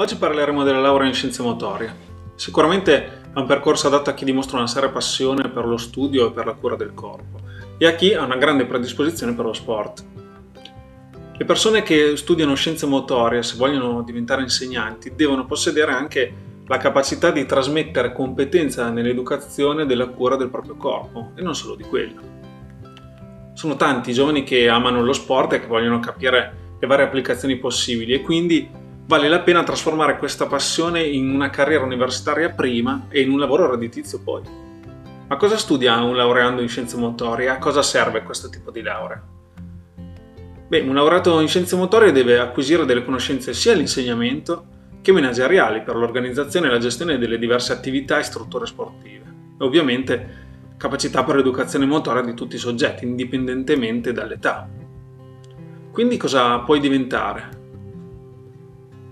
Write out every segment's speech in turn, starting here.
Oggi parleremo della laurea in scienze motorie. Sicuramente è un percorso adatto a chi dimostra una seria passione per lo studio e per la cura del corpo e a chi ha una grande predisposizione per lo sport. Le persone che studiano scienze motorie, se vogliono diventare insegnanti, devono possedere anche la capacità di trasmettere competenza nell'educazione della cura del proprio corpo e non solo di quello. Sono tanti i giovani che amano lo sport e che vogliono capire le varie applicazioni possibili e quindi vale la pena trasformare questa passione in una carriera universitaria prima e in un lavoro redditizio poi. Ma cosa studia un laureando in scienze motorie? A cosa serve questo tipo di laurea? Beh, un laureato in scienze motorie deve acquisire delle conoscenze sia all'insegnamento che manageriali per l'organizzazione e la gestione delle diverse attività e strutture sportive. E ovviamente capacità per l'educazione motoria di tutti i soggetti, indipendentemente dall'età. Quindi cosa puoi diventare?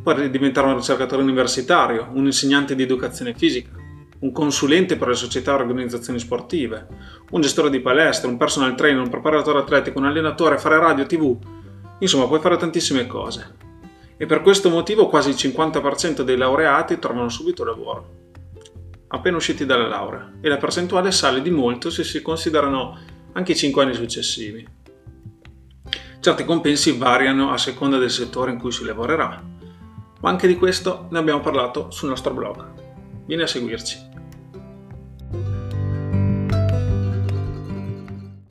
Puoi diventare un ricercatore universitario, un insegnante di educazione fisica, un consulente per le società e organizzazioni sportive, un gestore di palestre, un personal trainer, un preparatore atletico, un allenatore, fare radio, tv. Insomma, puoi fare tantissime cose. E per questo motivo quasi il 50% dei laureati trovano subito lavoro, appena usciti dalla laurea, e la percentuale sale di molto se si considerano anche i 5 anni successivi. Certi compensi variano a seconda del settore in cui si lavorerà, ma anche di questo ne abbiamo parlato sul nostro blog. Vieni a seguirci.